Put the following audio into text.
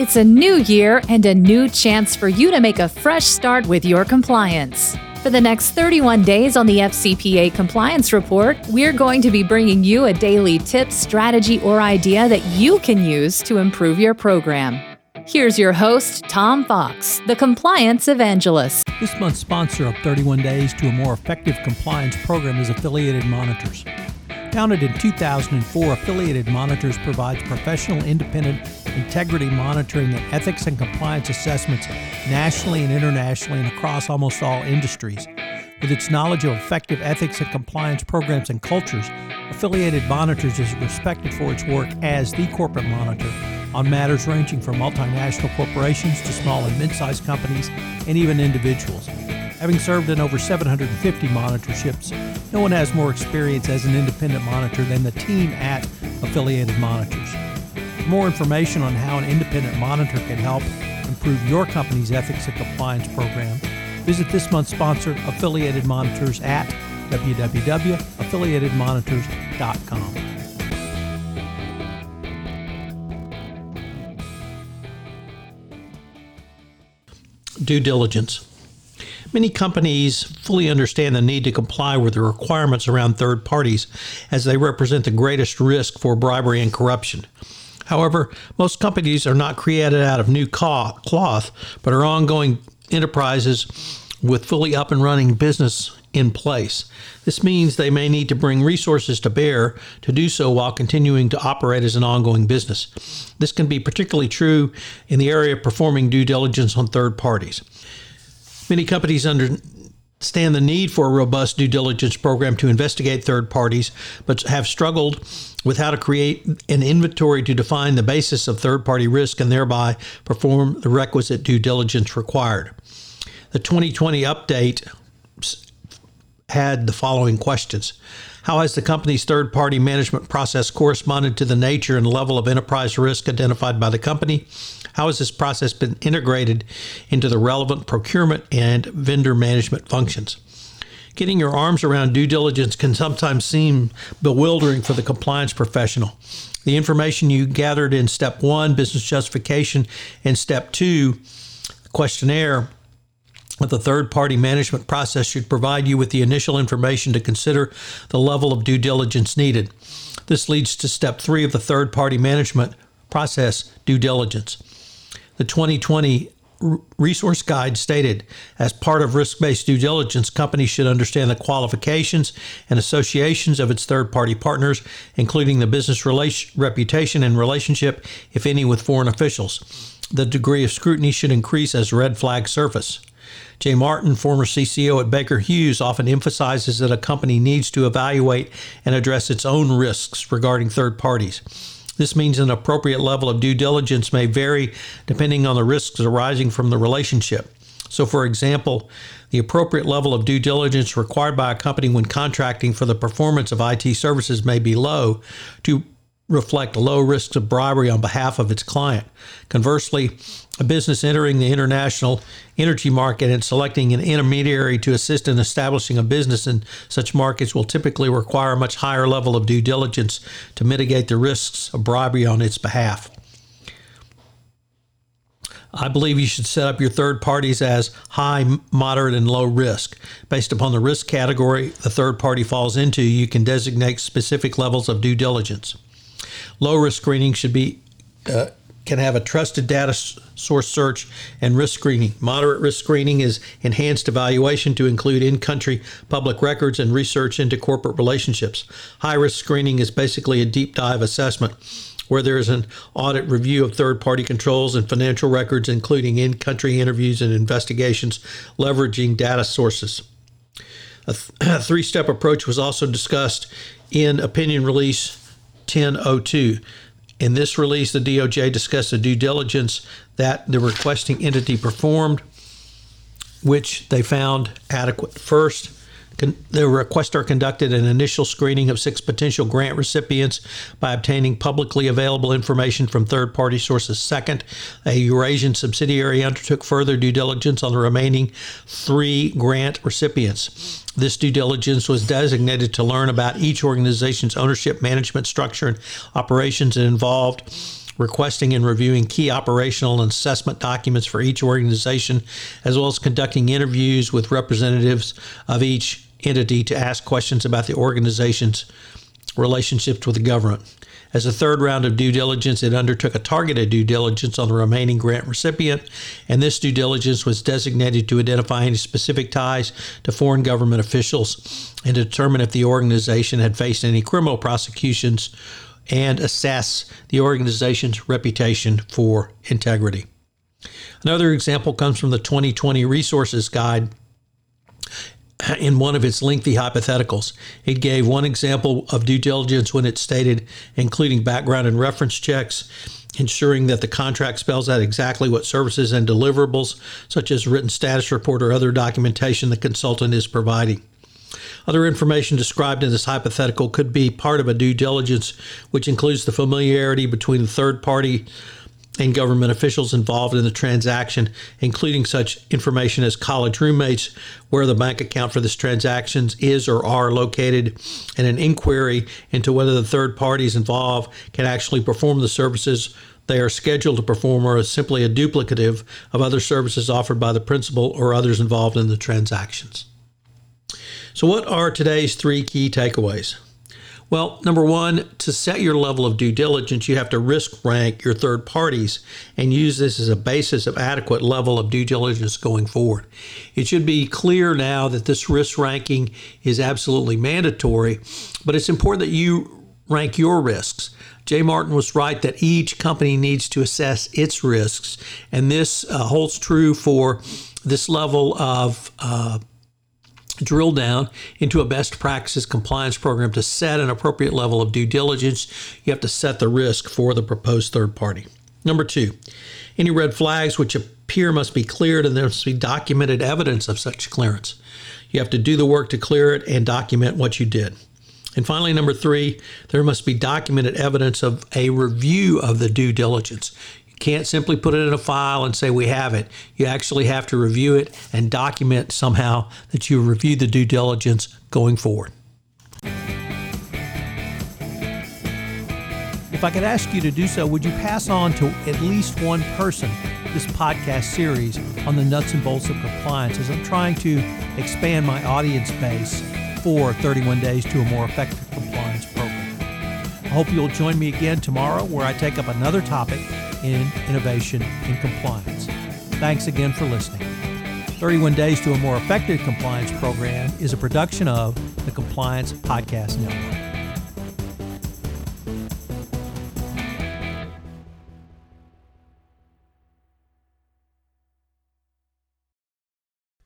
It's a new year and a new chance for you to make a fresh start with your compliance. For the next 31 days on the FCPA Compliance Report, we're going to be bringing you a daily tip, strategy, or idea that you can use to improve your program. Here's your host, Tom Fox, the Compliance Evangelist. This month's sponsor of 31 Days to a More Effective Compliance program is Affiliated Monitors. Founded in 2004, Affiliated Monitors provides professional, independent integrity monitoring and ethics and compliance assessments nationally and internationally and across almost all industries. With its knowledge of effective ethics and compliance programs and cultures, Affiliated Monitors is respected for its work as the corporate monitor on matters ranging from multinational corporations to small and mid sized companies and even individuals. Having served in over 750 monitorships, no one has more experience as an independent monitor than the team at Affiliated Monitors. More information on how an independent monitor can help improve your company's ethics and compliance program, visit this month's sponsor, Affiliated Monitors, at www.affiliatedmonitors.com. Due diligence. Many companies fully understand the need to comply with the requirements around third parties as they represent the greatest risk for bribery and corruption. However, most companies are not created out of new cloth, but are ongoing enterprises with fully up and running business in place. This means they may need to bring resources to bear to do so while continuing to operate as an ongoing business. This can be particularly true in the area of performing due diligence on third parties. Many companies understand the need for a robust due diligence program to investigate third parties, but have struggled with how to create an inventory to define the basis of third party risk and thereby perform the requisite due diligence required. The 2020 update had the following questions How has the company's third party management process corresponded to the nature and level of enterprise risk identified by the company? How has this process been integrated into the relevant procurement and vendor management functions? Getting your arms around due diligence can sometimes seem bewildering for the compliance professional. The information you gathered in step one, business justification, and step two, questionnaire, the third party management process should provide you with the initial information to consider the level of due diligence needed. This leads to step three of the third party management process, due diligence. The 2020 resource guide stated as part of risk based due diligence, companies should understand the qualifications and associations of its third party partners, including the business reputation and relationship, if any, with foreign officials. The degree of scrutiny should increase as red flags surface. Jay Martin, former CCO at Baker Hughes, often emphasizes that a company needs to evaluate and address its own risks regarding third parties. This means an appropriate level of due diligence may vary depending on the risks arising from the relationship. So, for example, the appropriate level of due diligence required by a company when contracting for the performance of IT services may be low to reflect low risks of bribery on behalf of its client. Conversely, a business entering the international energy market and selecting an intermediary to assist in establishing a business in such markets will typically require a much higher level of due diligence to mitigate the risks of bribery on its behalf. I believe you should set up your third parties as high, moderate, and low risk. Based upon the risk category the third party falls into, you can designate specific levels of due diligence. Low risk screening should be uh, can have a trusted data source search and risk screening. Moderate risk screening is enhanced evaluation to include in country public records and research into corporate relationships. High risk screening is basically a deep dive assessment where there is an audit review of third party controls and financial records, including in country interviews and investigations, leveraging data sources. A, th- a three step approach was also discussed in Opinion Release 1002. In this release, the DOJ discussed the due diligence that the requesting entity performed, which they found adequate. First, the requester conducted an initial screening of six potential grant recipients by obtaining publicly available information from third party sources. Second, a Eurasian subsidiary undertook further due diligence on the remaining three grant recipients. This due diligence was designated to learn about each organization's ownership, management structure, and operations involved requesting and reviewing key operational and assessment documents for each organization, as well as conducting interviews with representatives of each entity to ask questions about the organization's relationships with the government. As a third round of due diligence, it undertook a targeted due diligence on the remaining grant recipient, and this due diligence was designated to identify any specific ties to foreign government officials and determine if the organization had faced any criminal prosecutions and assess the organization's reputation for integrity. Another example comes from the 2020 Resources Guide in one of its lengthy hypotheticals. It gave one example of due diligence when it stated including background and reference checks, ensuring that the contract spells out exactly what services and deliverables, such as written status report or other documentation the consultant is providing. Other information described in this hypothetical could be part of a due diligence, which includes the familiarity between the third party and government officials involved in the transaction, including such information as college roommates, where the bank account for this transaction is or are located, and an inquiry into whether the third parties involved can actually perform the services they are scheduled to perform or is simply a duplicative of other services offered by the principal or others involved in the transactions. So, what are today's three key takeaways? Well, number one, to set your level of due diligence, you have to risk rank your third parties and use this as a basis of adequate level of due diligence going forward. It should be clear now that this risk ranking is absolutely mandatory, but it's important that you rank your risks. Jay Martin was right that each company needs to assess its risks, and this uh, holds true for this level of uh, drill down into a best practices compliance program to set an appropriate level of due diligence. You have to set the risk for the proposed third party. Number two, any red flags which appear must be cleared and there must be documented evidence of such clearance. You have to do the work to clear it and document what you did. And finally, number three, there must be documented evidence of a review of the due diligence can't simply put it in a file and say we have it. You actually have to review it and document somehow that you reviewed the due diligence going forward. If I could ask you to do so, would you pass on to at least one person this podcast series on the nuts and bolts of compliance as I'm trying to expand my audience base for 31 days to a more effective compliance hope you'll join me again tomorrow where I take up another topic in innovation and compliance. Thanks again for listening. 31 Days to a More Effective Compliance program is a production of the Compliance Podcast Network.